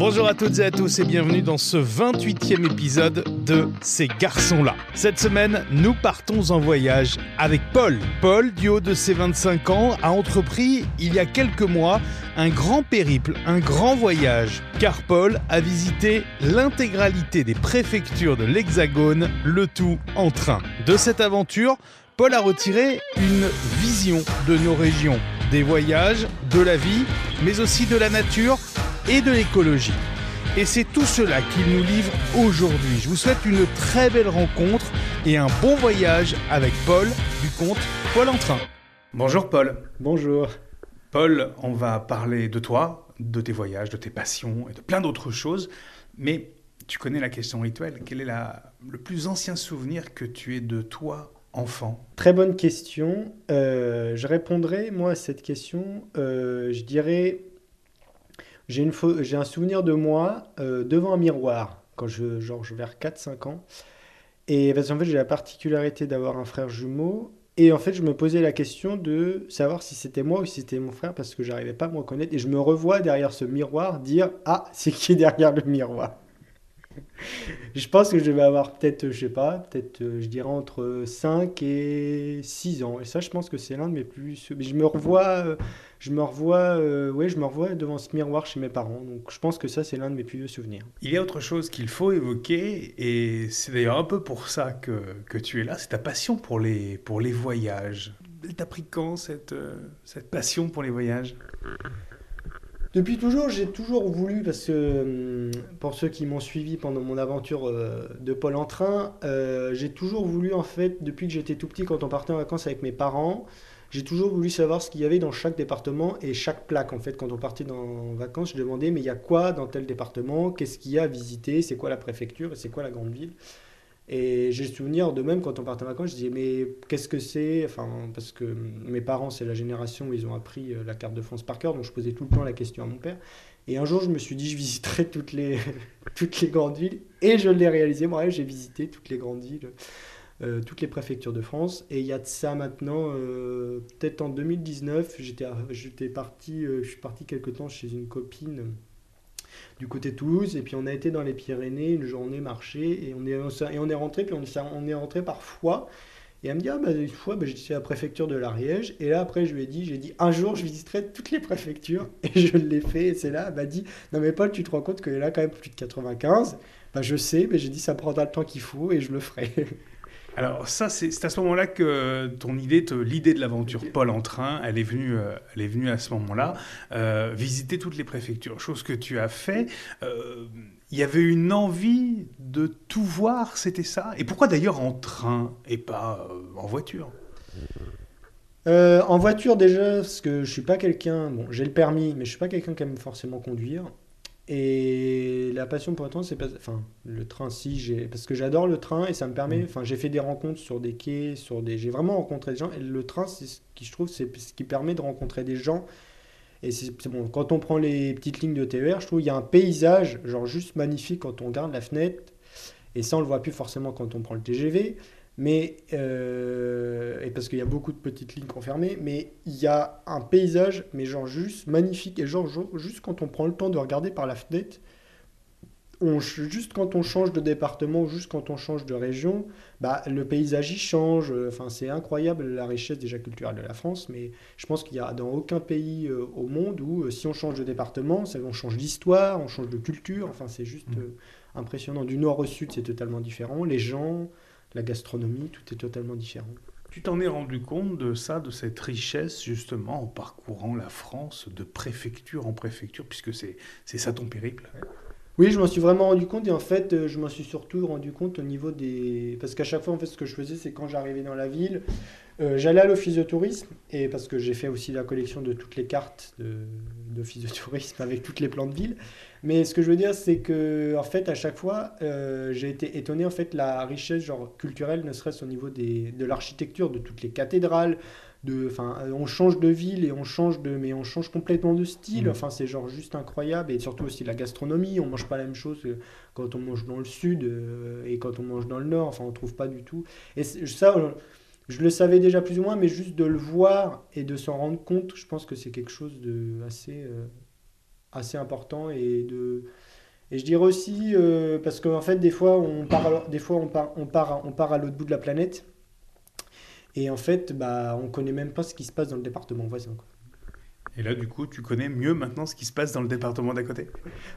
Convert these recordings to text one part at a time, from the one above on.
Bonjour à toutes et à tous et bienvenue dans ce 28e épisode de Ces garçons-là. Cette semaine, nous partons en voyage avec Paul. Paul, du haut de ses 25 ans, a entrepris il y a quelques mois un grand périple, un grand voyage, car Paul a visité l'intégralité des préfectures de l'Hexagone, le tout en train. De cette aventure, Paul a retiré une vision de nos régions, des voyages, de la vie, mais aussi de la nature et de l'écologie. Et c'est tout cela qu'il nous livre aujourd'hui. Je vous souhaite une très belle rencontre et un bon voyage avec Paul du compte Paul en train. Bonjour Paul. Bonjour. Paul, on va parler de toi, de tes voyages, de tes passions et de plein d'autres choses. Mais tu connais la question rituelle. Quel est la, le plus ancien souvenir que tu aies de toi, enfant? Très bonne question. Euh, je répondrai, moi, à cette question. Euh, je dirais j'ai, un souvenir de moi euh, devant un miroir, quand je, genre vers 4-5 ans. Et parce qu'en fait, j'ai la particularité d'avoir un frère jumeau. Et en fait, je me posais la question de savoir si c'était moi ou si c'était mon frère, parce que j'arrivais pas à me reconnaître. Et je me revois derrière ce miroir dire Ah, c'est qui derrière le miroir? Je pense que je vais avoir peut-être, je sais pas, peut-être, euh, je dirais entre 5 et 6 ans. Et ça, je pense que c'est l'un de mes plus. Je me revois, euh, je me revois, euh, ouais, je me revois devant ce miroir chez mes parents. Donc, je pense que ça, c'est l'un de mes plus vieux souvenirs. Il y a autre chose qu'il faut évoquer, et c'est d'ailleurs un peu pour ça que, que tu es là, c'est ta passion pour les, pour les voyages. T'as pris quand cette, cette passion pour les voyages? Depuis toujours, j'ai toujours voulu, parce que hum, pour ceux qui m'ont suivi pendant mon aventure euh, de Paul en train, euh, j'ai toujours voulu, en fait, depuis que j'étais tout petit, quand on partait en vacances avec mes parents, j'ai toujours voulu savoir ce qu'il y avait dans chaque département et chaque plaque. En fait, quand on partait en vacances, je demandais, mais il y a quoi dans tel département? Qu'est-ce qu'il y a à visiter? C'est quoi la préfecture? C'est quoi la grande ville? Et j'ai le souvenir de même quand on partait en vacances, je disais mais qu'est-ce que c'est? Enfin, parce que mes parents, c'est la génération où ils ont appris euh, la carte de France par cœur, donc je posais tout le temps la question à mon père. Et un jour, je me suis dit, je visiterai toutes les, toutes les grandes villes, et je l'ai réalisé. Moi, j'ai visité toutes les grandes villes, euh, toutes les préfectures de France. Et il y a de ça maintenant, euh, peut-être en 2019, j'étais parti, je suis parti quelque temps chez une copine du côté Toulouse. Et puis on a été dans les Pyrénées une journée marché et on est, et on est rentré. Puis on, on est rentré parfois. Et elle me dit, ah, bah, une fois, bah, j'étais à la préfecture de l'Ariège. Et là, après, je lui ai dit, j'ai dit, un jour, je visiterai toutes les préfectures. Et je l'ai fait. Et c'est là, elle m'a dit, non, mais Paul, tu te rends compte en a quand même plus de 95. Bah, je sais, mais j'ai dit, ça prendra le temps qu'il faut et je le ferai. Alors ça, c'est à ce moment-là que ton idée, l'idée de l'aventure Paul en train, elle est venue, euh, elle est venue à ce moment-là, euh, visiter toutes les préfectures, chose que tu as fait. Euh, il y avait une envie de tout voir, c'était ça? Et pourquoi d'ailleurs en train et pas en voiture? En voiture déjà, parce que je suis pas quelqu'un, bon j'ai le permis, mais je suis pas quelqu'un qui aime forcément conduire. Et la passion pour le train, c'est pas. Enfin, le train, si, j'ai. Parce que j'adore le train et ça me permet. Mm. Enfin, j'ai fait des rencontres sur des quais, sur des. J'ai vraiment rencontré des gens. Et le train, c'est ce qui, je trouve, c'est ce qui permet de rencontrer des gens. Et c'est bon, quand on prend les petites lignes de TER, je trouve qu'il y a un paysage, genre juste magnifique quand on regarde la fenêtre. Et ça, on le voit plus forcément quand on prend le TGV. Mais, euh, et parce qu'il y a beaucoup de petites lignes confirmées, mais il y a un paysage, mais genre juste magnifique, et genre, juste quand on prend le temps de regarder par la fenêtre, on, juste quand on change de département, juste quand on change de région, bah, le paysage y change. Enfin, c'est incroyable la richesse déjà culturelle de la France, mais je pense qu'il y a dans aucun pays euh, au monde où euh, si on change de département, ça, on change d'histoire, on change de culture. Enfin, c'est juste mmh. impressionnant. Du nord au sud, c'est totalement différent. Les gens, la gastronomie, tout est totalement différent. Tu t'en es rendu compte de ça, de cette richesse, justement, en parcourant la France de préfecture en préfecture, puisque c'est ça ton périple? Oui, je m'en suis vraiment rendu compte, et en fait, euh, je m'en suis surtout rendu compte au niveau des... Parce qu'à chaque fois, en fait, ce que je faisais, c'est quand j'arrivais dans la ville, euh, j'allais à l'office de tourisme, et parce que j'ai fait aussi la collection de toutes les cartes d'office de, de tourisme avec toutes les plans de ville. Mais ce que je veux dire, c'est que en fait, à chaque fois, euh, j'ai été étonné en fait la richesse genre culturelle, ne serait-ce au niveau des, de l'architecture, de toutes les cathédrales. De, enfin, on change de ville et on change de, mais on change complètement de style. Mmh. Enfin, c'est genre juste incroyable et surtout aussi la gastronomie. On mange pas la même chose quand on mange dans le sud euh, et quand on mange dans le nord. Enfin, on trouve pas du tout. Et ça, je le savais déjà plus ou moins, mais juste de le voir et de s'en rendre compte, je pense que c'est quelque chose de assez euh, assez important et de et je dirais aussi parce qu'en fait des fois on part des fois on part on part on part à l'autre bout de la planète et en fait bah on connaît même pas ce qui se passe dans le département voisin. Et là, du coup, tu connais mieux maintenant ce qui se passe dans le département d'à côté?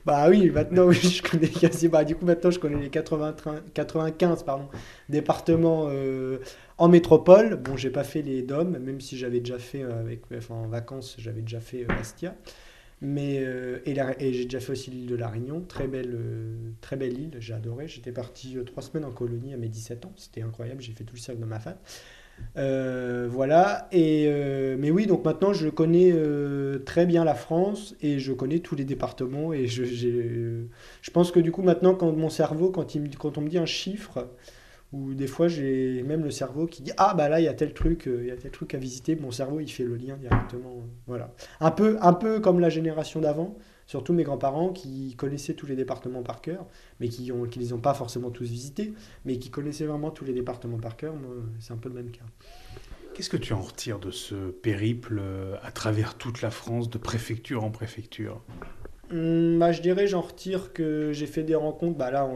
Bah oui, maintenant, je connais quasi. Bah, du coup, maintenant, je connais les 80, 95 pardon, départements euh, en métropole. Bon, j'ai pas fait les DOM, même si j'avais déjà fait, euh, en vacances, j'avais déjà fait euh, Bastia. Mais, et, et j'ai déjà fait aussi l'île de la Réunion, très belle, très belle île, j'ai adoré. J'étais parti trois semaines en colonie à mes 17 ans, c'était incroyable, j'ai fait tout le cercle de ma femme. Euh, voilà. Et, euh, mais oui, donc maintenant, je connais euh, très bien la France et je connais tous les départements. Et je, je pense que du coup, maintenant, quand mon cerveau, quand, il, quand on me dit un chiffre, ou des fois, j'ai même le cerveau qui dit Ah, bah là, il y a tel truc, il y a tel truc à visiter. Mon cerveau, il fait le lien directement. Voilà. Un peu, un peu comme la génération d'avant surtout mes grands-parents qui connaissaient tous les départements par cœur, mais qui ne qui les ont pas forcément tous visités, mais qui connaissaient vraiment tous les départements par cœur. c'est un peu le même cas. Qu'est-ce que tu en retires de ce périple euh, à travers toute la France, de préfecture en préfecture? Hum, bah, Je dirais, j'en retire que j'ai fait des rencontres. Bah, là,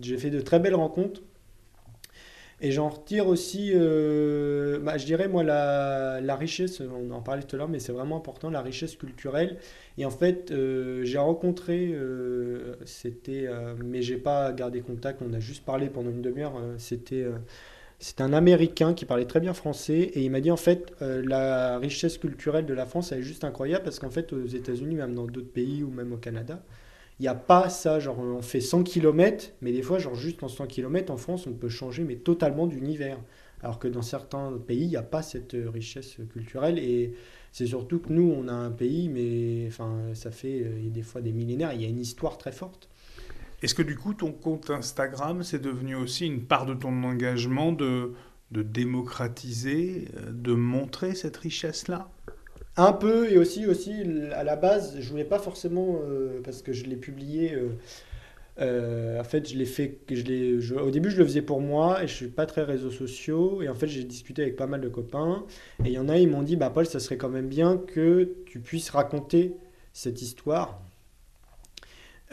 j'ai fait de très belles rencontres et j'en retire aussi, euh, bah, je dirais, moi, la, richesse, on en parlait tout à l'heure, mais c'est vraiment important, la richesse culturelle. Et en fait, euh, j'ai rencontré, euh, c'était, mais j'ai pas gardé contact, on a juste parlé pendant une demi-heure, c'était c'est un Américain qui parlait très bien français et il m'a dit en fait la richesse culturelle de la France elle est juste incroyable parce qu'en fait aux États-Unis, même dans d'autres pays ou même au Canada, il n'y a pas ça, genre on fait 100 km, mais des fois, genre juste en 100 km en France, on peut changer mais totalement d'univers. Alors que dans certains pays, il n'y a pas cette richesse culturelle. Et c'est surtout que nous, on a un pays, mais enfin, ça fait euh, des fois des millénaires, il y a une histoire très forte. Est-ce que du coup, ton compte Instagram, c'est devenu aussi une part de ton engagement de, de démocratiser, euh, de montrer cette richesse-là? Un peu, et aussi, aussi, à la base, je voulais pas forcément, euh, parce que je l'ai publié, euh, euh, en fait, je l'ai fait, je l'ai, au début, je le faisais pour moi, et je suis pas très réseaux sociaux, et en fait, j'ai discuté avec pas mal de copains, et il y en a, ils m'ont dit, bah Paul, ça serait quand même bien que tu puisses raconter cette histoire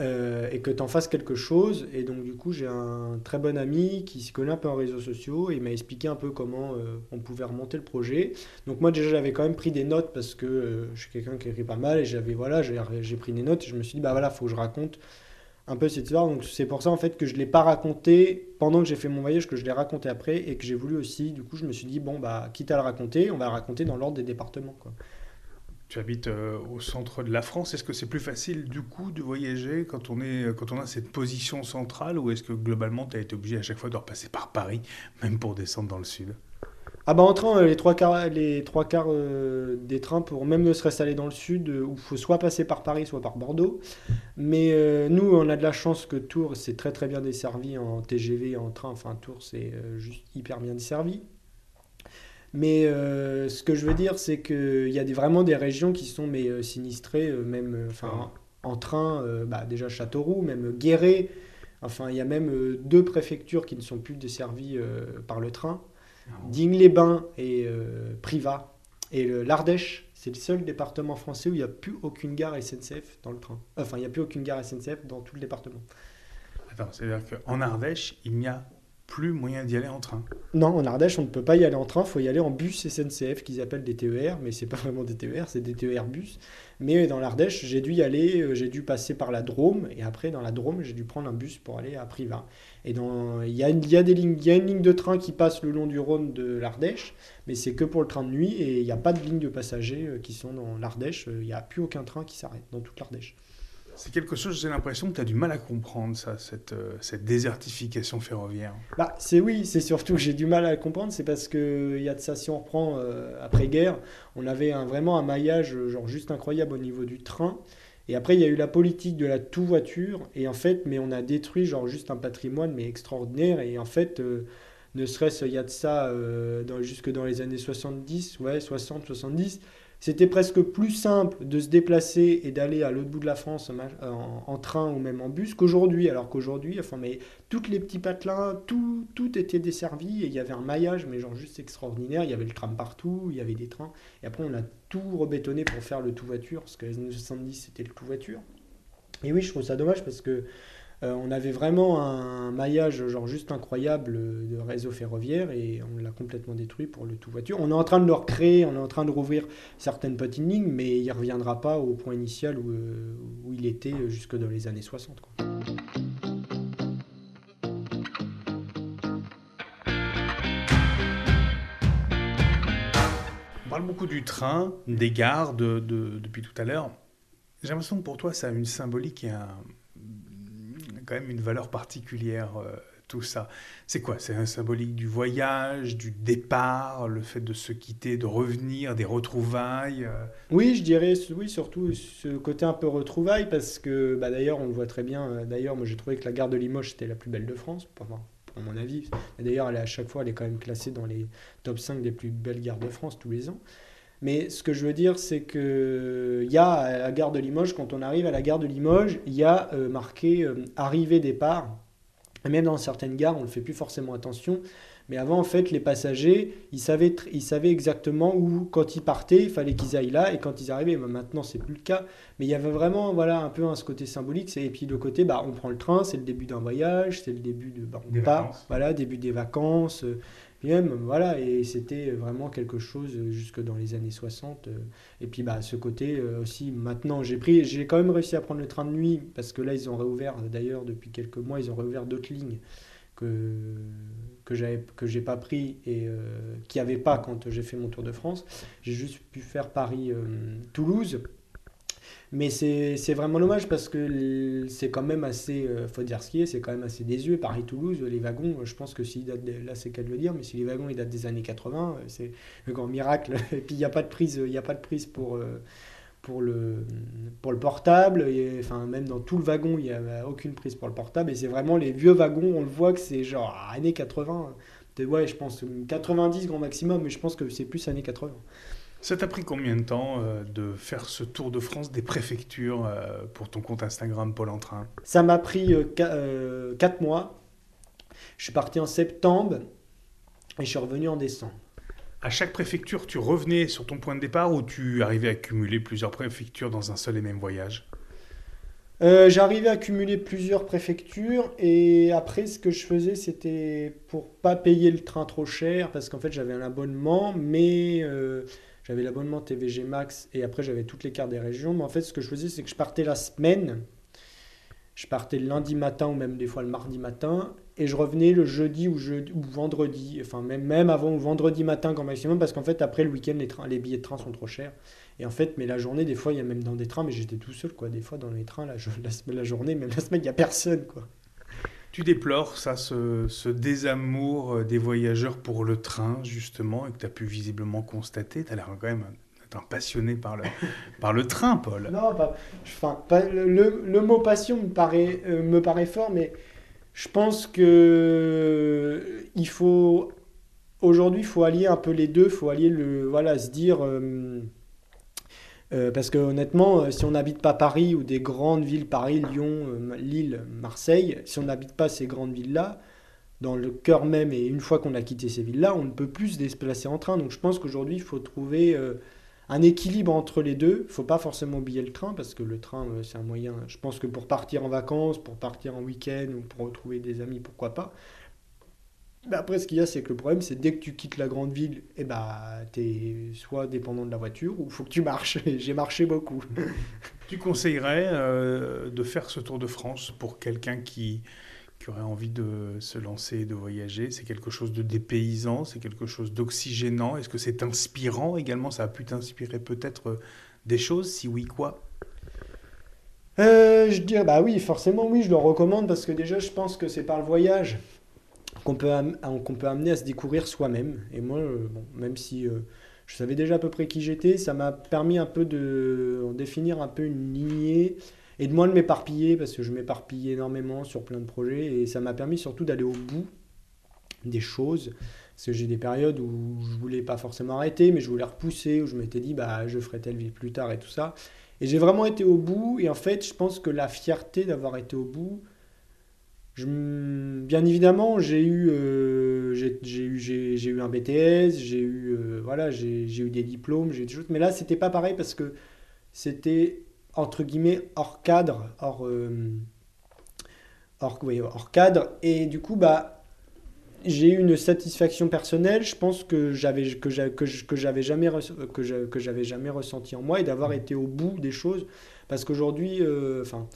euh, et que tu en fasses quelque chose. Et donc, du coup, j'ai un très bon ami qui s'y connaît un peu en réseaux sociaux et il m'a expliqué un peu comment euh, on pouvait remonter le projet. Donc, moi, déjà, j'avais quand même pris des notes parce que euh, je suis quelqu'un qui écrit pas mal et j'avais, voilà, j'ai pris des notes et je me suis dit, bah voilà, faut que je raconte un peu cette histoire. Donc, c'est pour ça, en fait, que je ne l'ai pas raconté pendant que j'ai fait mon voyage, que je l'ai raconté après et que j'ai voulu aussi. Du coup, je me suis dit, bon, bah, quitte à le raconter, on va le raconter dans l'ordre des départements, quoi. Tu habites euh, au centre de la France. Est-ce que c'est plus facile du coup de voyager quand on, est, quand on a cette position centrale ou est-ce que globalement tu as été obligé à chaque fois de repasser par Paris, même pour descendre dans le sud? Ah bah en train, euh, les trois quarts, les trois quarts euh, des trains pour même ne serait-ce aller dans le sud, où il faut soit passer par Paris, soit par Bordeaux. Mais nous, on a de la chance que Tours, c'est très très bien desservi en TGV, en train. Enfin, Tours, c'est juste hyper bien desservi. Mais euh, ce que je veux dire, c'est qu'il y a des, vraiment des régions qui sont mais, euh, sinistrées, euh, même enfin, en train, bah, déjà Châteauroux, même Guéret. Enfin, il y a même deux préfectures qui ne sont plus desservies par le train. Ah Digne-les-Bains et Privas. Et l'Ardèche, c'est le seul département français où il n'y a plus aucune gare SNCF dans le train. Enfin, il n'y a plus aucune gare SNCF dans tout le département. Attends, c'est-à-dire qu'en Ardèche, il n'y a plus moyen d'y aller en train. Non, en Ardèche, on ne peut pas y aller en train, il faut y aller en bus SNCF qu'ils appellent des TER, mais c'est pas vraiment des TER, c'est des TER bus. Mais dans l'Ardèche, j'ai dû y aller, euh, j'ai dû passer par la Drôme, et après dans la Drôme, j'ai dû prendre un bus pour aller à Privas. Et il y a, y, a des lignes, y a une ligne de train qui passe le long du Rhône de l'Ardèche, mais c'est que pour le train de nuit, et il n'y a pas de ligne de passagers euh, qui sont dans l'Ardèche, il n'y a plus aucun train qui s'arrête dans toute l'Ardèche. C'est quelque chose, j'ai l'impression que tu as du mal à comprendre, ça, cette, euh, cette désertification ferroviaire. Bah, c'est oui, c'est surtout que j'ai du mal à comprendre, c'est parce qu'il y a de ça, si on reprend euh, après-guerre, on avait un, vraiment un maillage genre juste incroyable au niveau du train. Et après, il y a eu la politique de la tout-voiture, et en fait, mais on a détruit genre juste un patrimoine, mais extraordinaire, et en fait, euh, ne serait-ce il y a de ça jusque dans les années 70, ouais, 60, 70, c'était presque plus simple de se déplacer et d'aller à l'autre bout de la France en, train ou même en bus qu'aujourd'hui. Alors qu'aujourd'hui, enfin, mais tous les petits patelins, tout, tout était desservi et il y avait un maillage, mais genre juste extraordinaire. Il y avait le tram partout, il y avait des trains. Et après, on a tout rebétonné pour faire le tout voiture, parce que les années 70, c'était le tout voiture. Et oui, je trouve ça dommage parce que euh, on avait vraiment un maillage genre juste incroyable de réseau ferroviaire et on l'a complètement détruit pour le tout voiture. On est en train de le recréer, on est en train de rouvrir certaines petites lignes, mais il ne reviendra pas au point initial où, euh, où il était jusque dans les années 60. On parle beaucoup du train, des gares depuis tout à l'heure. J'ai l'impression que pour toi, ça a une symbolique et un, quand même une valeur particulière, euh, tout ça. C'est quoi? C'est un symbolique du voyage, du départ, le fait de se quitter, de revenir, des retrouvailles euh? Oui, je dirais, oui, surtout ce côté un peu retrouvailles, parce que bah, d'ailleurs, on le voit très bien. Euh, d'ailleurs, moi j'ai trouvé que la gare de Limoges, c'était la plus belle de France, pour, pour mon avis. D'ailleurs, à chaque fois, elle est quand même classée dans les top 5 des plus belles gares de France tous les ans. Mais ce que je veux dire, c'est qu'il y a à la gare de Limoges, quand on arrive à la gare de Limoges, il y a euh, marqué euh, arrivée-départ. Et même dans certaines gares, on ne fait plus forcément attention. Mais avant, en fait, les passagers, ils savaient, ils savaient exactement où, quand ils partaient, il fallait qu'ils aillent là, et quand ils arrivaient, bah, maintenant, c'est plus le cas. Mais il y avait vraiment, voilà, un peu un, ce côté symbolique. Et puis, le côté, bah, on prend le train, c'est le début d'un voyage, c'est le début de, bah, on part, voilà, début des vacances. Euh, même, voilà, et c'était vraiment quelque chose jusque dans les années 60. Euh, et puis, bah, ce côté euh, aussi, maintenant, j'ai pris, j'ai quand même réussi à prendre le train de nuit, parce que là, ils ont réouvert, d'ailleurs, depuis quelques mois, ils ont réouvert d'autres lignes que, que j'avais j'ai pas pris et euh, qui avait pas quand j'ai fait mon tour de France. J'ai juste pu faire Paris Toulouse mais c'est vraiment dommage parce que c'est quand même assez, euh, faut dire ce qui est, c'est quand même assez désuet. Paris-Toulouse, les wagons, je pense que s'ils datent, là c'est qu'à le dire, mais si les wagons ils datent des années 80, euh, c'est le grand miracle. Et puis il n'y a pas de prise, il a pas de prise pour, euh, pour, le, pour le portable. Et, enfin, même dans tout le wagon, il n'y a aucune prise pour le portable. Et c'est vraiment les vieux wagons, on le voit que c'est genre années 80. Ouais, je pense 90 grand maximum, mais je pense que c'est plus années 80. Ça t'a pris combien de temps euh, de faire ce tour de France des préfectures euh, pour ton compte Instagram Paul Entrain Ça m'a pris 4 euh, mois. Je suis parti en septembre et je suis revenu en décembre. À chaque préfecture, tu revenais sur ton point de départ ou tu arrivais à cumuler plusieurs préfectures dans un seul et même voyage? J'arrivais à cumuler plusieurs préfectures et après ce que je faisais c'était pour pas payer le train trop cher parce qu'en fait j'avais un abonnement mais j'avais l'abonnement TVG Max et après j'avais toutes les cartes des régions. Mais en fait, ce que je faisais, c'est que je partais la semaine. Je partais le lundi matin ou même des fois le mardi matin et je revenais le jeudi ou, jeudi, vendredi, enfin même, même avant ou vendredi matin quand maximum parce qu'en fait après le week-end les, billets de train sont trop chers. Et en fait, mais la journée, des fois, il y a même dans des trains, mais j'étais tout seul quoi. Des fois dans les trains, la, la, la journée, même la semaine, il n'y a personne quoi. Tu déplores ça, ce, désamour euh, des voyageurs pour le train, justement, et que tu as pu visiblement constater. Tu as l'air quand même un passionné par le, par le train, Paul. Non, enfin, le, le, mot passion me paraît, euh, me paraît fort, mais je pense que il faut aujourd'hui, il faut allier un peu les deux. Il faut allier le, voilà, se dire. Euh, euh, parce que honnêtement, euh, si on n'habite pas Paris ou des grandes villes, Paris, Lyon, euh, Lille, Marseille, si on n'habite pas ces grandes villes-là, dans le cœur même, et une fois qu'on a quitté ces villes-là, on ne peut plus se déplacer en train. Donc je pense qu'aujourd'hui, il faut trouver un équilibre entre les deux. Il ne faut pas forcément oublier le train, parce que le train, c'est un moyen, je pense que pour partir en vacances, pour partir en week-end, ou pour retrouver des amis, pourquoi pas. Mais après, ce qu'il y a, c'est que le problème, c'est dès que tu quittes la grande ville, eh bah, tu es soit dépendant de la voiture ou il faut que tu marches. J'ai marché beaucoup. tu conseillerais euh, de faire ce tour de France pour quelqu'un qui, qui aurait envie de se lancer et de voyager? C'est quelque chose de dépaysant C'est quelque chose d'oxygénant? Est-ce que c'est inspirant également? Ça a pu t'inspirer peut-être euh, des choses? Si oui, quoi? Euh, je dirais, bah oui, forcément, oui, je le recommande parce que déjà, je pense que c'est par le voyage qu'on peut, peut amener à se découvrir soi-même. Et moi, euh, bon, même si euh, je savais déjà à peu près qui j'étais, ça m'a permis un peu de définir un peu une lignée et de moins de m'éparpiller parce que je m'éparpille énormément sur plein de projets et ça m'a permis surtout d'aller au bout des choses. Parce que j'ai des périodes où je voulais pas forcément arrêter, mais je voulais repousser, où je m'étais dit, bah, je ferai telle vie plus tard et tout ça. Et j'ai vraiment été au bout. Et en fait, je pense que la fierté d'avoir été au bout, bien évidemment, j'ai eu, euh, j'ai, eu, eu un BTS, j'ai eu, euh, voilà, eu des diplômes, j'ai eu des choses. Mais là, c'était pas pareil parce que c'était entre guillemets hors cadre, hors, euh, hors, cadre. Et du coup, bah, j'ai eu une satisfaction personnelle, je pense que j'avais que jamais que que jamais ressenti en moi et d'avoir été au bout des choses parce qu'aujourd'hui enfin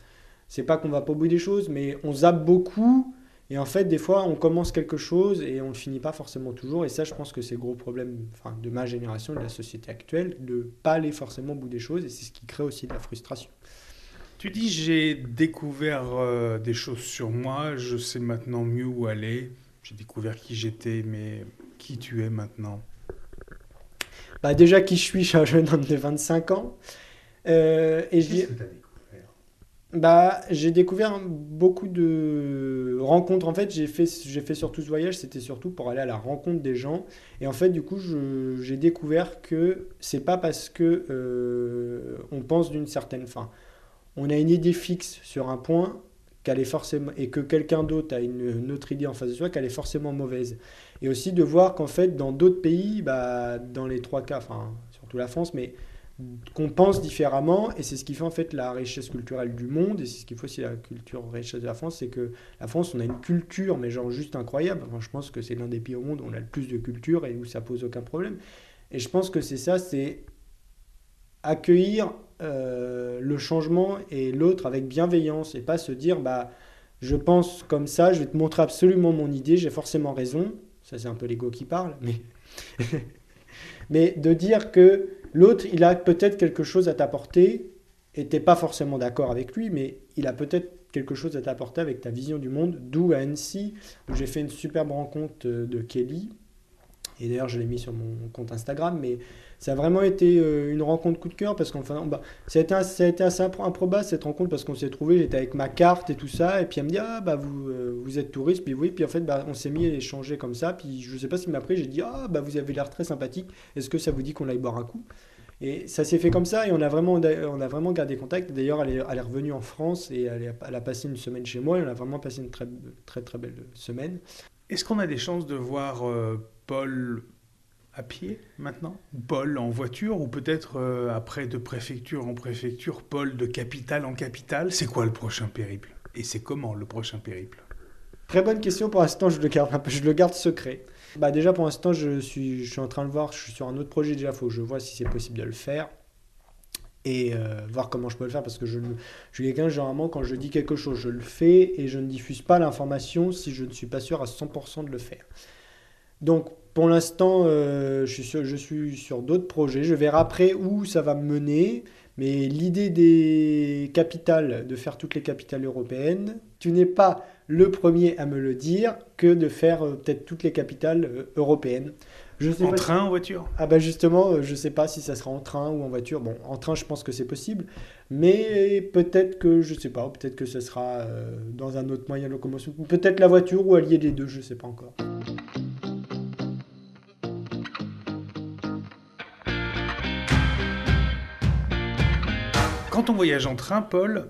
c'est pas qu'on va pas au bout des choses mais on zappe beaucoup et en fait des fois on commence quelque chose et on le finit pas forcément toujours et ça je pense que c'est le gros problème enfin, de ma génération de la société actuelle de pas aller forcément au bout des choses et c'est ce qui crée aussi de la frustration. Tu dis j'ai découvert euh, des choses sur moi, je sais maintenant mieux où aller j'ai découvert qui j'étais, mais qui tu es maintenant? Bah Déjà, qui je suis, je suis un jeune homme de 25 ans. Euh, et as découvert bah, J'ai découvert beaucoup de rencontres. En fait, j'ai fait, j'ai fait surtout ce voyage, c'était surtout pour aller à la rencontre des gens. Et en fait, du coup, j'ai découvert que c'est pas parce que euh, on pense d'une certaine fin. On a une idée fixe sur un point qu'elle est forcément et que quelqu'un d'autre a une, autre idée en face de soi qu'elle est forcément mauvaise. Et aussi de voir qu'en fait dans d'autres pays, bah, dans les trois cas, enfin surtout la France, mais qu'on pense différemment et c'est ce qui fait en fait la richesse culturelle du monde et c'est ce qui fait aussi la culture richesse de la France, c'est que la France on a une culture mais genre juste incroyable. Enfin, je pense que c'est l'un des pays au monde où on a le plus de culture et où ça pose aucun problème. Et je pense que c'est ça, c'est accueillir euh, le changement et l'autre avec bienveillance et pas se dire bah je pense comme ça, je vais te montrer absolument mon idée, j'ai forcément raison. Ça c'est un peu l'ego qui parle, mais mais de dire que l'autre il a peut-être quelque chose à t'apporter et t'es pas forcément d'accord avec lui, mais il a peut-être quelque chose à t'apporter avec ta vision du monde. D'où à Annecy où j'ai fait une superbe rencontre de Kelly. Et d'ailleurs, je l'ai mis sur mon compte Instagram, mais ça a vraiment été euh, une rencontre coup de cœur parce qu'enfin, bah, ça, a été, assez improbable cette rencontre parce qu'on s'est trouvé, j'étais avec ma carte et tout ça, et puis elle me dit Ah, bah vous, euh, vous êtes touriste, puis oui, puis en fait, bah, on s'est mis à échanger comme ça, puis je sais pas ce m'a pris, j'ai dit Ah, bah vous avez l'air très sympathique, est-ce que ça vous dit qu'on aille boire un coup? Et ça s'est fait comme ça et on a vraiment, on a vraiment gardé contact. D'ailleurs, elle est, revenue en France et elle, elle, a passé une semaine chez moi et on a vraiment passé une très très, très belle semaine. Est-ce qu'on a des chances de voir euh, Paul à pied maintenant? Paul en voiture ou peut-être euh, après de préfecture en préfecture, Paul de capitale en capitale? C'est quoi le prochain périple? Et c'est comment le prochain périple? Très bonne question. Pour l'instant, je le garde je le garde secret. Bah déjà pour l'instant, je suis, je suis en train de voir. Je suis sur un autre projet déjà. Faut que je vois si c'est possible de le faire et euh, voir comment je peux le faire parce que je, je suis quelqu'un généralement quand je dis quelque chose je le fais et je ne diffuse pas l'information si je ne suis pas sûr à 100% de le faire donc pour l'instant, euh, je, suis sur, je suis sur d'autres projets. Je verrai après où ça va me mener. Mais l'idée des capitales, de faire toutes les capitales européennes, tu n'es pas le premier à me le dire que de faire euh, peut-être toutes les capitales euh, européennes. Je sais en train, en voiture? Ah bah justement, je ne sais pas si ça sera en train ou en voiture. Bon, en train, je pense que c'est possible. Mais peut-être que, je ne sais pas, peut-être que ce sera dans un autre moyen de locomotion. Peut-être la voiture ou allier les deux, je ne sais pas encore. Quand on voyage en train, Paul,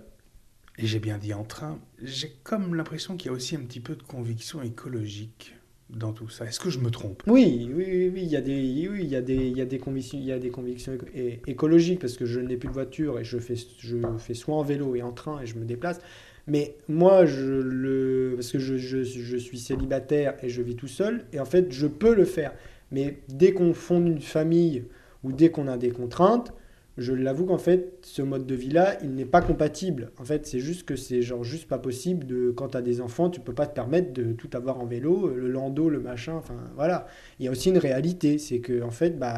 et j'ai bien dit en train, j'ai comme l'impression qu'il y a aussi un petit peu de conviction écologique dans tout ça. Est-ce que je me trompe? Oui, oui, oui, il y a des, il y a des, il y a des convictions, il y a des convictions écologiques parce que je n'ai plus de voiture et je fais, je fais soit en vélo et en train et je me déplace. Mais moi, je le, parce que je suis célibataire et je vis tout seul et en fait, je peux le faire. Mais dès qu'on fonde une famille ou dès qu'on a des contraintes, je l'avoue qu'en fait, ce mode de vie-là, il n'est pas compatible. En fait, c'est juste que c'est genre juste pas possible de, quand tu as des enfants, tu peux pas te permettre de tout avoir en vélo, le landau, le machin, enfin voilà. Il y a aussi une réalité, c'est que en fait, bah,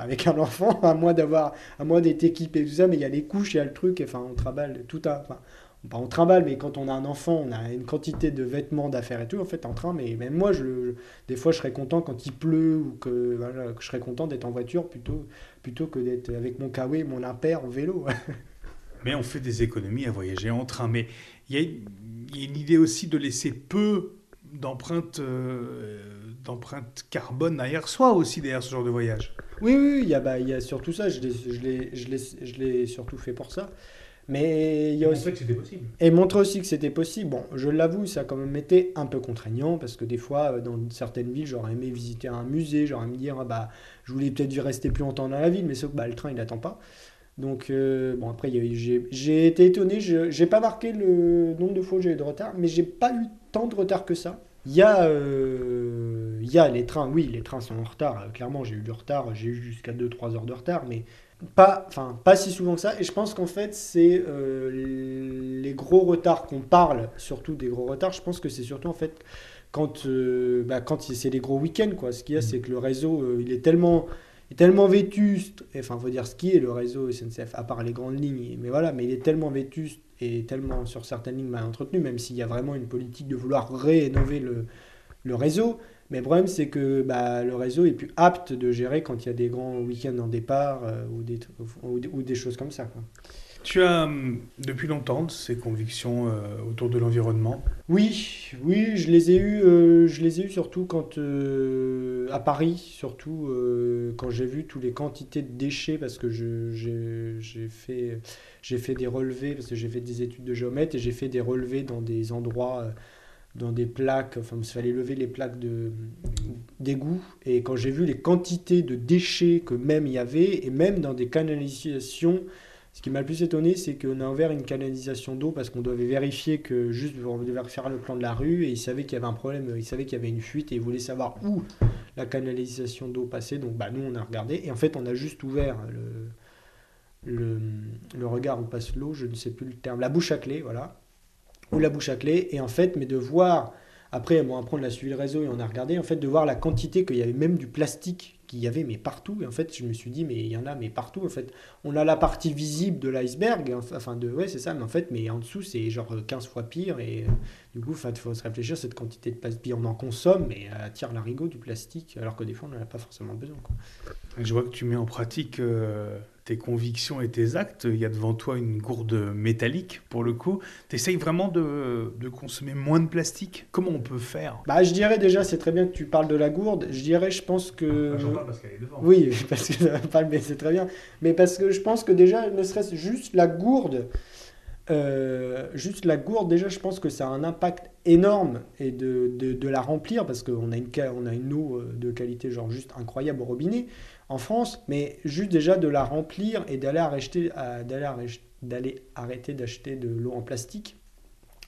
avec un enfant, à moins d'avoir, à moins d'être équipé et tout ça, mais il y a les couches, il y a le truc, enfin on travaille tout à, enfin, pas on trimballe, mais quand on a un enfant, on a une quantité de vêtements, d'affaires et tout, en fait, en train, mais même moi, je, des fois, je serais content quand il pleut ou que, je serais content d'être en voiture plutôt, plutôt que d'être avec mon kawaii, mon impair en vélo. mais on fait des économies à voyager en train. Mais il y, a une idée aussi de laisser peu d'empreinte d'empreinte carbone derrière soi aussi, derrière ce genre de voyage. Oui, oui, il y, a, bah, il y a surtout ça. Je l'ai surtout fait pour ça. Mais il y a aussi... que c'était possible. Et montrer aussi que c'était possible. Bon, je l'avoue, ça a quand même été un peu contraignant parce que des fois, dans certaines villes, j'aurais aimé visiter un musée, j'aurais aimé dire, ah bah, je voulais peut-être rester plus longtemps dans la ville, mais sauf que bah, le train, il n'attend pas. Donc, euh, bon, après, j'ai été étonné. Je n'ai pas marqué le nombre de fois où j'ai eu de retard, mais j'ai pas eu tant de retard que ça. Il y, a, euh, il y a les trains, oui, les trains sont en retard. Clairement, j'ai eu du retard, j'ai eu jusqu'à 2-3 heures de retard, mais pas, enfin, pas si souvent que ça. Et je pense qu'en fait, c'est euh, les gros retards qu'on parle, surtout des gros retards, je pense que c'est surtout en fait quand, bah, quand c'est les gros week-ends. Quoi. Ce qu'il y a, c'est que le réseau, il est tellement est tellement vétuste, enfin, faut dire ce qui est le réseau SNCF, à part les grandes lignes, mais voilà, mais il est tellement vétuste et tellement sur certaines lignes mal entretenu, même s'il y a vraiment une politique de vouloir rénover le, le réseau. Mais le problème, c'est que bah, le réseau est plus apte de gérer quand il y a des grands week-ends en départ euh, ou, des, ou, des choses comme ça. Quoi. Tu as hum, depuis longtemps ces convictions euh, autour de l'environnement? Oui, oui, je les ai eues, euh, je les ai eu surtout quand euh, à Paris, surtout quand j'ai vu toutes les quantités de déchets parce que j'ai fait j'ai fait des relevés parce que j'ai fait des études de géomètre et j'ai fait des relevés dans des endroits dans des plaques, enfin il fallait lever les plaques d'égout et quand j'ai vu les quantités de déchets que même il y avait et même dans des canalisations ce qui m'a le plus étonné, c'est qu'on a ouvert une canalisation d'eau parce qu'on devait vérifier que juste on devait faire le plan de la rue et il savait qu'il y avait un problème, il savait qu'il y avait une fuite et il voulait savoir où la canalisation d'eau passait. Donc bah, nous on a regardé et en fait on a juste ouvert le, le, regard où passe l'eau, je ne sais plus le terme, la bouche à clé, voilà, la bouche à clé. Et en fait, mais de voir, après, bon, après on a suivi le réseau et on a regardé, en fait, de voir la quantité qu'il y avait même du plastique qu'il y avait, mais partout. Et en fait, je me suis dit, mais il y en a, mais partout. En fait, on a la partie visible de l'iceberg, enfin, de, ouais, c'est ça, mais en fait, mais en dessous, c'est genre 15 fois pire. Et euh, du coup, il faut se réfléchir, cette quantité de plastique, on en consomme, mais elle attire l'arigot du plastique, alors que des fois, on n'en a pas forcément besoin. Quoi. Je vois que tu mets en pratique. Euh, tes convictions et tes actes. Il y a devant toi une gourde métallique, pour le coup. Tu essayes vraiment de, de, consommer moins de plastique? Comment on peut faire? Bah, Je dirais déjà, c'est très bien que tu parles de la gourde. Je dirais, je pense que... J'en parle parce qu'elle est devant. Oui, parce que mais c'est très bien. Mais parce que je pense que déjà, ne serait-ce juste la gourde... Euh, juste la gourde, déjà, je pense que ça a un impact énorme et de, de, la remplir parce qu'on a, une, a une eau euh, de qualité genre juste incroyable au robinet en France, mais juste déjà de la remplir et d'aller arrêter, d'aller arrêter d'acheter de l'eau en plastique.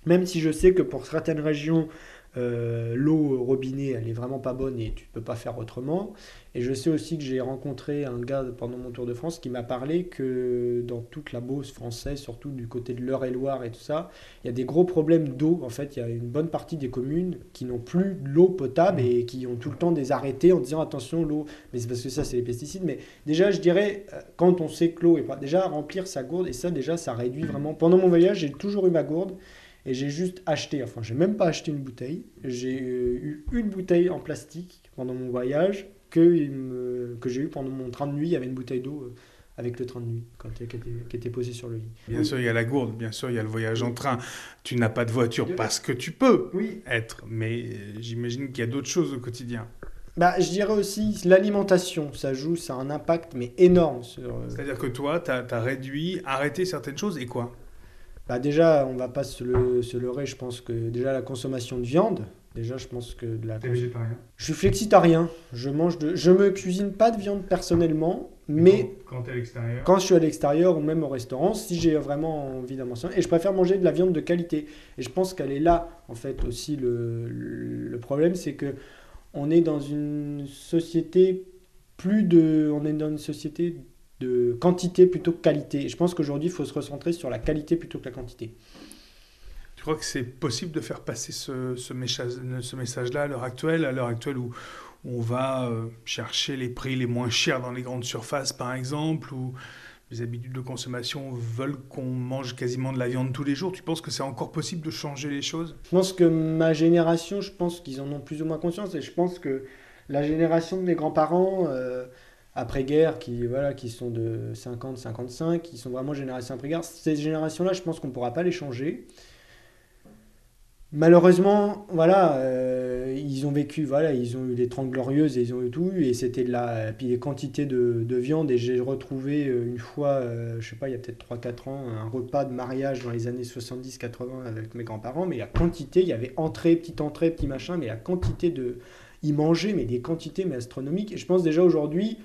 Même si je sais que pour certaines régions, euh, l'eau robinet, elle est vraiment pas bonne et tu ne peux pas faire autrement. Et je sais aussi que j'ai rencontré un gars pendant mon tour de France qui m'a parlé que dans toute la Beauce française, surtout du côté de l'Eure-et-Loire et tout ça, il y a des gros problèmes d'eau. En fait, il y a une bonne partie des communes qui n'ont plus l'eau potable et qui ont tout le temps des arrêtés en disant attention, l'eau, mais c'est parce que ça, c'est les pesticides. Mais déjà, je dirais, euh, quand on sait que l'eau est pas. Déjà, remplir sa gourde, et ça, déjà, ça réduit vraiment. Pendant mon voyage, j'ai toujours eu ma gourde. Et j'ai juste acheté, enfin, j'ai même pas acheté une bouteille. J'ai euh, eu une bouteille en plastique pendant mon voyage que, que j'ai eu pendant mon train de nuit. Il y avait une bouteille d'eau euh, avec le train de nuit quand, qui, était, qui était posée sur le lit. Bien sûr, il y a la gourde, bien sûr, il y a le voyage en train. Tu n'as pas de voiture parce que tu peux oui. être, mais euh, j'imagine qu'il y a d'autres choses au quotidien. Bah, je dirais aussi l'alimentation, ça joue, ça a un impact mais énorme sur. C'est-à-dire que toi, tu as, as, réduit, arrêté certaines choses et quoi? Bah déjà, on va pas se, le, se leurrer, je pense que déjà la consommation de viande, déjà je pense que de la... T'es végétarien. Je suis flexitarien, je mange de... Je me cuisine pas de viande personnellement, mais... Quand, quand à l'extérieur. Quand je suis à l'extérieur ou même au restaurant, si j'ai vraiment envie d'en manger, et je préfère manger de la viande de qualité. Et je pense qu'elle est là, en fait, aussi le, le problème, c'est que on est dans une société plus de... On est dans une société de quantité plutôt que qualité. Et je pense qu'aujourd'hui, il faut se recentrer sur la qualité plutôt que la quantité. Tu crois que c'est possible de faire passer ce, ce message-là à l'heure actuelle, à l'heure actuelle où on va euh, chercher les prix les moins chers dans les grandes surfaces, par exemple, où les habitudes de consommation veulent qu'on mange quasiment de la viande tous les jours? Tu penses que c'est encore possible de changer les choses? Je pense que ma génération, je pense qu'ils en ont plus ou moins conscience, et je pense que la génération de mes grands-parents... Euh, après-guerre qui, voilà, qui sont de 50, 55, qui sont vraiment génération après-guerre. Ces générations-là, je pense qu'on ne pourra pas les changer. malheureusement, voilà, euh, ils ont vécu, voilà, ils ont eu les 30 glorieuses et ils ont eu tout, et c'était de la, puis les quantités de, de viande, et j'ai retrouvé euh, une fois, euh, je sais pas, il y a peut-être 3-4 ans, un repas de mariage dans les années 70-80 avec mes grands-parents, mais la quantité, il y avait entrée, petite entrée, petit machin, mais la quantité de... Ils mangeaient, mais des quantités mais astronomiques, et je pense déjà aujourd'hui,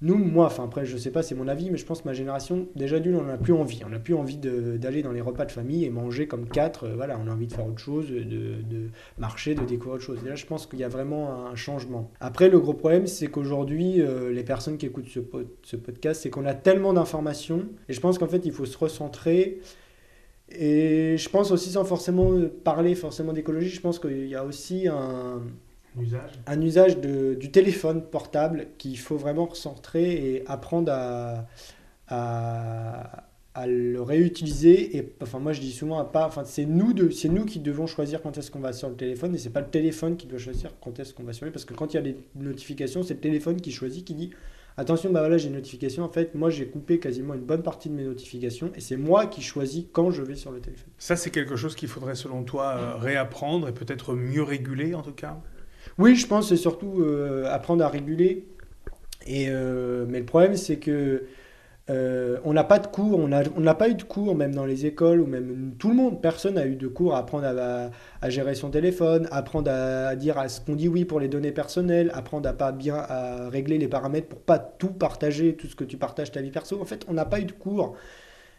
nous, moi, enfin après, je sais pas, c'est mon avis, mais je pense que ma génération, déjà d'une, on n'a plus envie. On n'a plus envie d'aller dans les repas de famille et manger comme quatre. Euh, voilà, on a envie de faire autre chose, de, marcher, de découvrir autre chose. Et là, je pense qu'il y a vraiment un changement. Après, le gros problème, c'est qu'aujourd'hui, euh, les personnes qui écoutent ce, ce podcast, c'est qu'on a tellement d'informations. Et je pense qu'en fait, il faut se recentrer. Et je pense aussi, sans forcément parler forcément d'écologie, je pense qu'il y a aussi un, un usage du téléphone portable qu'il faut vraiment recentrer et apprendre à, à, le réutiliser. Et enfin, moi, je dis souvent à pas. Enfin, c'est nous, de, c'est nous qui devons choisir quand est-ce qu'on va sur le téléphone et c'est pas le téléphone qui doit choisir quand est-ce qu'on va sur lui. Parce que quand il y a des notifications, c'est le téléphone qui choisit, qui dit attention, bah voilà, j'ai une notification. En fait, moi, j'ai coupé quasiment une bonne partie de mes notifications et c'est moi qui choisis quand je vais sur le téléphone. Ça, c'est quelque chose qu'il faudrait, selon toi, euh, réapprendre et peut-être mieux réguler, en tout cas? Oui, je pense c'est surtout euh, apprendre à réguler. Et, euh, mais le problème, c'est que euh, on n'a pas de cours, on n'a pas eu de cours, même dans les écoles, ou même tout le monde, personne n'a eu de cours à apprendre à, gérer son téléphone, apprendre à, dire à ce qu'on dit oui pour les données personnelles, apprendre à pas bien à régler les paramètres pour pas tout partager, tout ce que tu partages ta vie perso. En fait, on n'a pas eu de cours.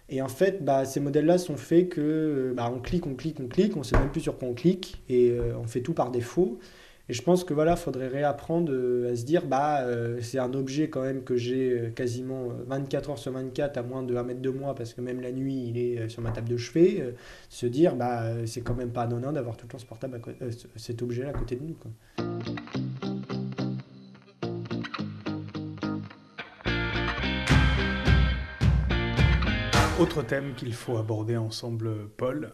Et en fait, bah, ces modèles-là sont faits que bah, on clique, on clique, on clique, on sait même plus sur quoi on clique, et on fait tout par défaut. Et je pense que voilà, faudrait réapprendre euh, à se dire, bah, euh, c'est un objet quand même que j'ai euh, quasiment 24 heures sur 24 à moins de 1 mètre de moi, parce que même la nuit, il est sur ma table de chevet. se dire, bah, c'est quand même pas anodin d'avoir tout le temps portable cet objet-là à côté de nous. Autre thème qu'il faut aborder ensemble, Paul,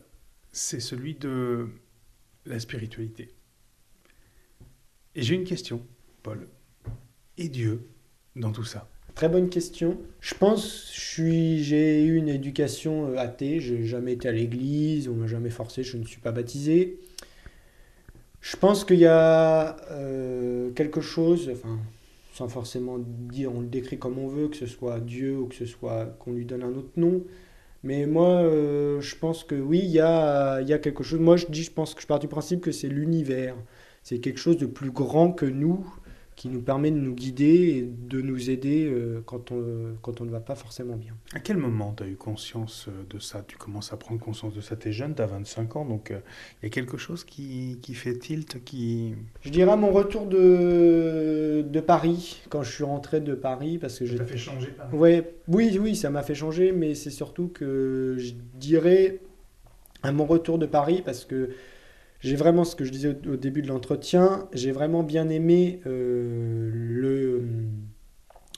c'est celui de la spiritualité. Et j'ai une question, Paul. Et Dieu dans tout ça? Très bonne question. Je pense suis j'ai eu une éducation euh, athée. J'ai jamais été à l'église, on m'a jamais forcé, je ne suis pas baptisé. Je pense qu'il y a euh, quelque chose, enfin, sans forcément dire, on le décrit comme on veut, que ce soit Dieu ou que ce soit qu'on lui donne un autre nom. Mais moi, euh, je pense que oui, il y a, y a quelque chose. Moi, je dis, je pense que je pars du principe que c'est l'univers c'est quelque chose de plus grand que nous qui nous permet de nous guider et de nous aider euh, quand, on, quand on ne va pas forcément bien. À quel moment tu as eu conscience euh, de ça? Tu commences à prendre conscience de ça, tu es jeune, tu as 25 ans, donc euh, il y a quelque chose qui, qui, fait tilt qui... Je dirais à mon retour de, de Paris, quand je suis rentré de Paris, parce que j'ai... Ça fait changer Paris? Ouais, Oui, oui, ça m'a fait changer, mais c'est surtout que je dirais à mon retour de Paris, parce que j'ai vraiment, ce que je disais au, début de l'entretien, j'ai vraiment bien aimé euh, le...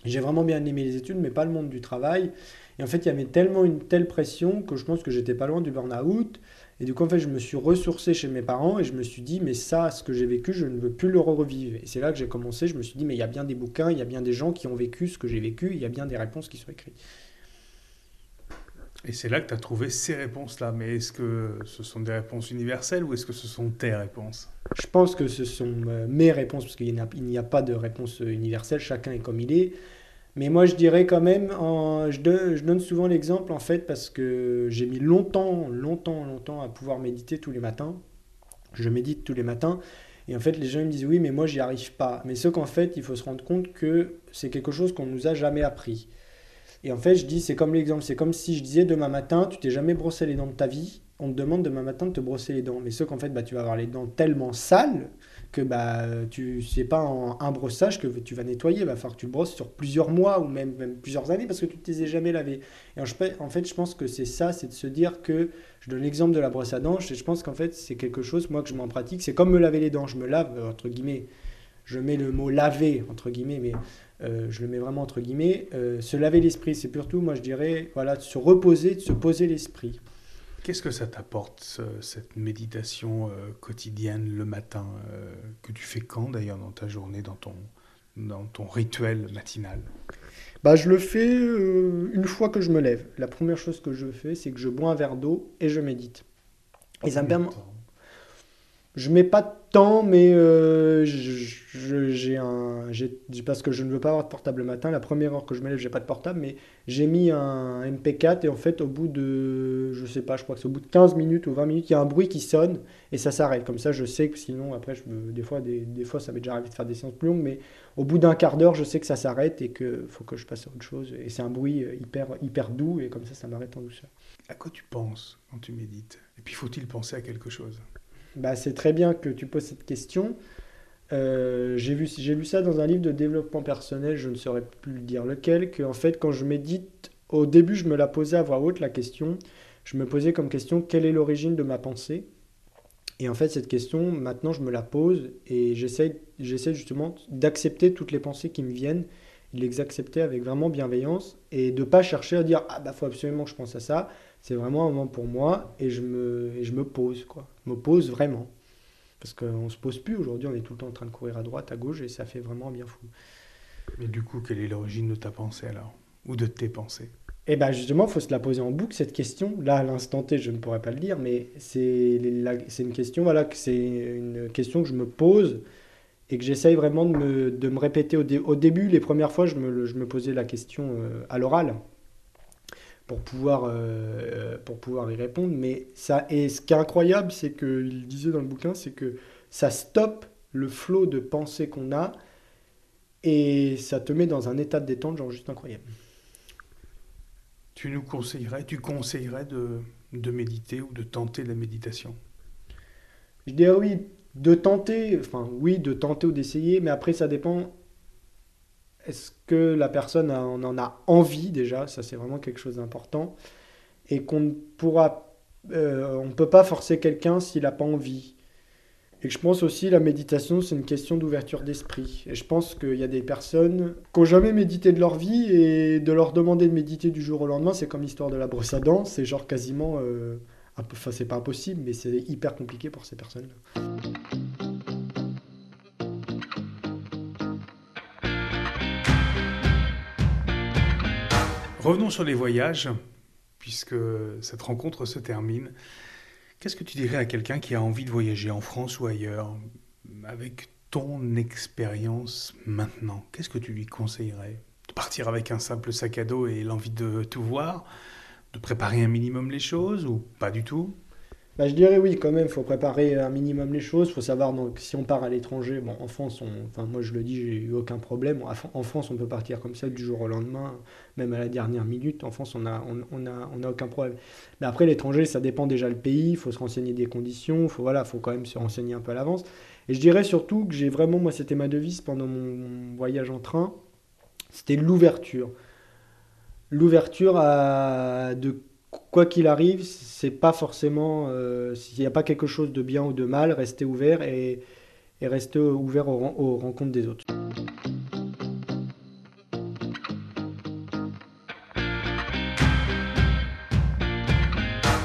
J'ai vraiment bien aimé les études, mais pas le monde du travail. Et en fait, il y avait tellement une telle pression que je pense que j'étais pas loin du burn-out. Et du coup, en fait, je me suis ressourcé chez mes parents et je me suis dit, mais ça, ce que j'ai vécu, je ne veux plus le revivre. Et c'est là que j'ai commencé. Je me suis dit, mais il y a bien des bouquins, il y a bien des gens qui ont vécu ce que j'ai vécu, il y a bien des réponses qui sont écrites. Et c'est là que tu as trouvé ces réponses-là. Mais est-ce que ce sont des réponses universelles ou est-ce que ce sont tes réponses? Je pense que ce sont euh, mes réponses, parce qu'il n'y a, pas de réponse universelle, chacun est comme il est. Mais moi, je dirais quand même, je, donne, souvent l'exemple, en fait, parce que j'ai mis longtemps, longtemps, longtemps à pouvoir méditer tous les matins. Je médite tous les matins. Et en fait, les gens me disent, oui, mais moi, j'y arrive pas. Mais ce qu'en fait, il faut se rendre compte que c'est quelque chose qu'on nous a jamais appris. Et en fait, je dis, c'est comme l'exemple, c'est comme si je disais demain matin, tu t'es jamais brossé les dents de ta vie, on te demande demain matin de te brosser les dents. Mais ce qu'en fait, bah, tu vas avoir les dents tellement sales que bah, tu sais pas en un brossage que tu vas nettoyer. Il va falloir que tu brosses sur plusieurs mois ou même, même plusieurs années parce que tu ne t'es jamais lavé. Et en, fait, je pense que c'est ça, c'est de se dire que, je donne l'exemple de la brosse à dents, je, je pense qu'en fait, c'est quelque chose, moi, que je m'en pratique. C'est comme me laver les dents. Je me lave, entre guillemets, je mets le mot laver, entre guillemets, mais euh, je le mets vraiment entre guillemets, euh, se laver l'esprit, c'est surtout, moi je dirais, voilà, de se reposer, de se poser l'esprit. Qu'est-ce que ça t'apporte, cette méditation euh, quotidienne le matin, que tu fais quand d'ailleurs dans ta journée, dans ton, dans ton rituel matinal? Bah, Je le fais une fois que je me lève. La première chose que je fais, c'est que je bois un verre d'eau et je médite. Et ça me permet... je mets pas de temps, mais euh, j'ai un, parce que je ne veux pas avoir de portable le matin. La première heure que je me lève, j'ai pas de portable, mais j'ai mis un MP4 et en fait, au bout de, je sais pas, je crois que c'est au bout de 15 minutes ou 20 minutes, il y a un bruit qui sonne et ça s'arrête. Comme ça, je sais que sinon, après, je des fois, des, des fois, ça m'est déjà arrivé de faire des séances plus longues, mais au bout d'un quart d'heure, je sais que ça s'arrête et qu'il faut que je passe à autre chose. Et c'est un bruit hyper, hyper doux et comme ça, ça m'arrête en douceur. À quoi tu penses quand tu médites? Et puis, faut-il penser à quelque chose? Bah, c'est très bien que tu poses cette question. Euh, j'ai vu, lu ça dans un livre de développement personnel, je ne saurais plus dire lequel, que en fait, quand je médite, au début, je me la posais à voix haute, la question. Je me posais comme question quelle est l'origine de ma pensée? Et en fait, cette question, maintenant, je me la pose et j'essaie justement d'accepter toutes les pensées qui me viennent, de les accepter avec vraiment bienveillance et de ne pas chercher à dire Ah, bah, faut absolument que je pense à ça c'est vraiment un moment pour moi et je me, je me pose, quoi. Je me pose vraiment. Parce qu'on ne se pose plus aujourd'hui, on est tout le temps en train de courir à droite, à gauche et ça fait vraiment bien fou. Mais du coup, quelle est l'origine de ta pensée alors? Ou de tes pensées? Eh bien justement, il faut se la poser en boucle cette question. Là, à l'instant T, je ne pourrais pas le dire, mais c'est une question, voilà, c'est une question que je me pose et que j'essaye vraiment de me, de me répéter. Au, au, début, les premières fois, je me, je me posais la question euh, à l'oral pour pouvoir, euh, pour pouvoir y répondre. Mais ça, et ce qui est incroyable, c'est qu'il disait dans le bouquin, c'est que ça stoppe le flot de pensée qu'on a et ça te met dans un état de détente, genre juste incroyable. Tu nous conseillerais, tu conseillerais de, de méditer ou de tenter la méditation? Je dirais oui, de tenter, enfin oui, de tenter ou d'essayer, mais après ça dépend est-ce que la personne en a envie déjà? Ça, c'est vraiment quelque chose d'important. Et qu'on ne pourra, euh, on ne peut pas forcer quelqu'un s'il n'a pas envie. Et je pense aussi la méditation, c'est une question d'ouverture d'esprit. Et je pense qu'il y a des personnes qui n'ont jamais médité de leur vie et de leur demander de méditer du jour au lendemain, c'est comme l'histoire de la brosse à dents. C'est genre quasiment, euh, enfin c'est pas impossible, mais c'est hyper compliqué pour ces personnes-là. Revenons sur les voyages, puisque cette rencontre se termine. Qu'est-ce que tu dirais à quelqu'un qui a envie de voyager en France ou ailleurs, avec ton expérience maintenant? Qu'est-ce que tu lui conseillerais? De partir avec un simple sac à dos et l'envie de tout voir De préparer un minimum les choses ou pas du tout? Bah, je dirais oui, quand même, il faut préparer un minimum les choses. Il faut savoir, donc, si on part à l'étranger, bon, en France, enfin, moi je le dis, j'ai eu aucun problème. En France, on peut partir comme ça du jour au lendemain, même à la dernière minute. En France, on n'a on, a, on a aucun problème. Mais après, l'étranger, ça dépend déjà le pays, il faut se renseigner des conditions, il faut, voilà, faut quand même se renseigner un peu à l'avance. Et je dirais surtout que j'ai vraiment, moi, c'était ma devise pendant mon voyage en train, c'était l'ouverture. L'ouverture à de quoi qu'il arrive, c'est pas forcément. Euh, s'il n'y a pas quelque chose de bien ou de mal, rester ouvert et, rester ouvert aux, rencontres des autres.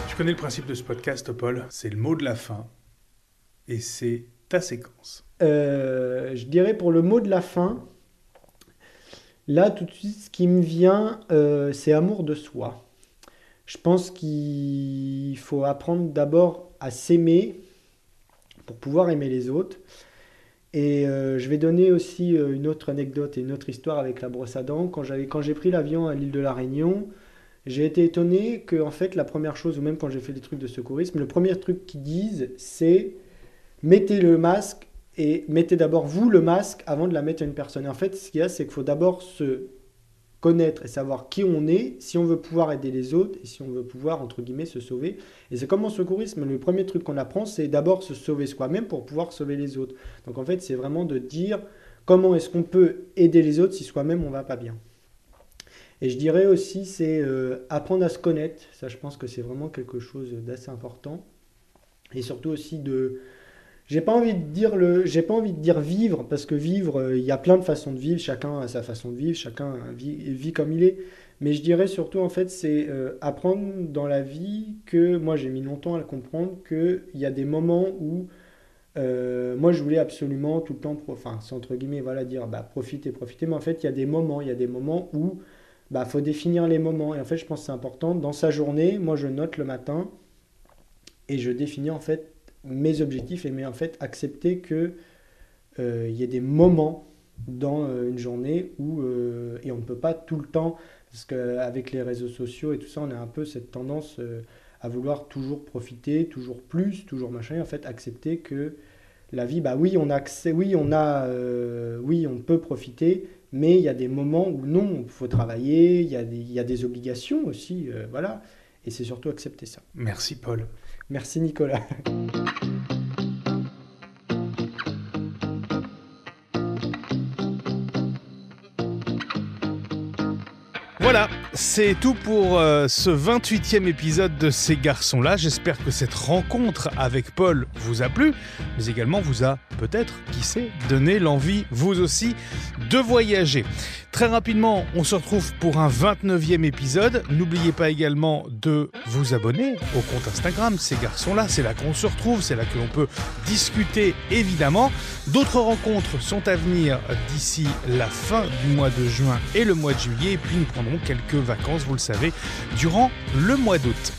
Tu connais le principe de ce podcast, Paul? C'est le mot de la fin. Et c'est ta séquence. Euh, je dirais pour le mot de la fin, là tout de suite, ce qui me vient, euh, c'est amour de soi. Je pense qu'il faut apprendre d'abord à s'aimer pour pouvoir aimer les autres. Et euh, je vais donner aussi euh, une autre anecdote et une autre histoire avec la brosse à dents. Quand, quand j'ai pris l'avion à l'île de la Réunion, j'ai été étonné que en fait la première chose, ou même quand j'ai fait des trucs de secourisme, le premier truc qu'ils disent, c'est mettez le masque et mettez d'abord vous le masque avant de la mettre à une personne. en fait, ce qu'il y a, c'est qu'il faut d'abord se connaître et savoir qui on est si on veut pouvoir aider les autres et si on veut pouvoir, entre guillemets, se sauver. Et c'est comme en secourisme, le premier truc qu'on apprend, c'est d'abord se sauver soi-même pour pouvoir sauver les autres. Donc en fait, c'est vraiment de dire comment est-ce qu'on peut aider les autres si soi-même on va pas bien. Et je dirais aussi, c'est euh, apprendre à se connaître. Ça, je pense que c'est vraiment quelque chose d'assez important. Et surtout aussi de, j'ai pas envie de dire le, j'ai pas envie de dire vivre parce que vivre, euh, il y a plein de façons de vivre, chacun a sa façon de vivre, chacun vit, vit comme il est. Mais je dirais surtout en fait, c'est euh, apprendre dans la vie que moi j'ai mis longtemps à le comprendre qu'il y a des moments où euh, moi je voulais absolument tout le temps, enfin entre guillemets voilà dire bah profiter, profiter, mais en fait il y a des moments, il y a des moments où bah faut définir les moments et en fait je pense que c'est important dans sa journée. Moi je note le matin et je définis en fait mes objectifs et mais en fait accepter que il y ait des moments dans une journée où et on ne peut pas tout le temps parce qu'avec les réseaux sociaux et tout ça, on a un peu cette tendance à vouloir toujours profiter, toujours plus, toujours machin, en fait accepter que la vie, bah oui, on a accès, oui, on a, euh, oui, on peut profiter, mais il y a des moments où non, il faut travailler, il y, a des, y a des obligations aussi, euh, voilà, et c'est surtout accepter ça. Merci Paul. Merci Nicolas. Voilà, c'est tout pour euh, ce 28e épisode de Ces garçons-là. J'espère que cette rencontre avec Paul vous a plu, mais également vous a peut-être, qui sait, donné l'envie, vous aussi, de voyager. Très rapidement, on se retrouve pour un 29e épisode. N'oubliez pas également de vous abonner au compte Instagram. Ces garçons-là, c'est là qu'on se retrouve, c'est là que l'on peut discuter évidemment. D'autres rencontres sont à venir d'ici la fin du mois de juin et le mois de juillet. Et puis nous prendrons quelques vacances, vous le savez, durant le mois d'août.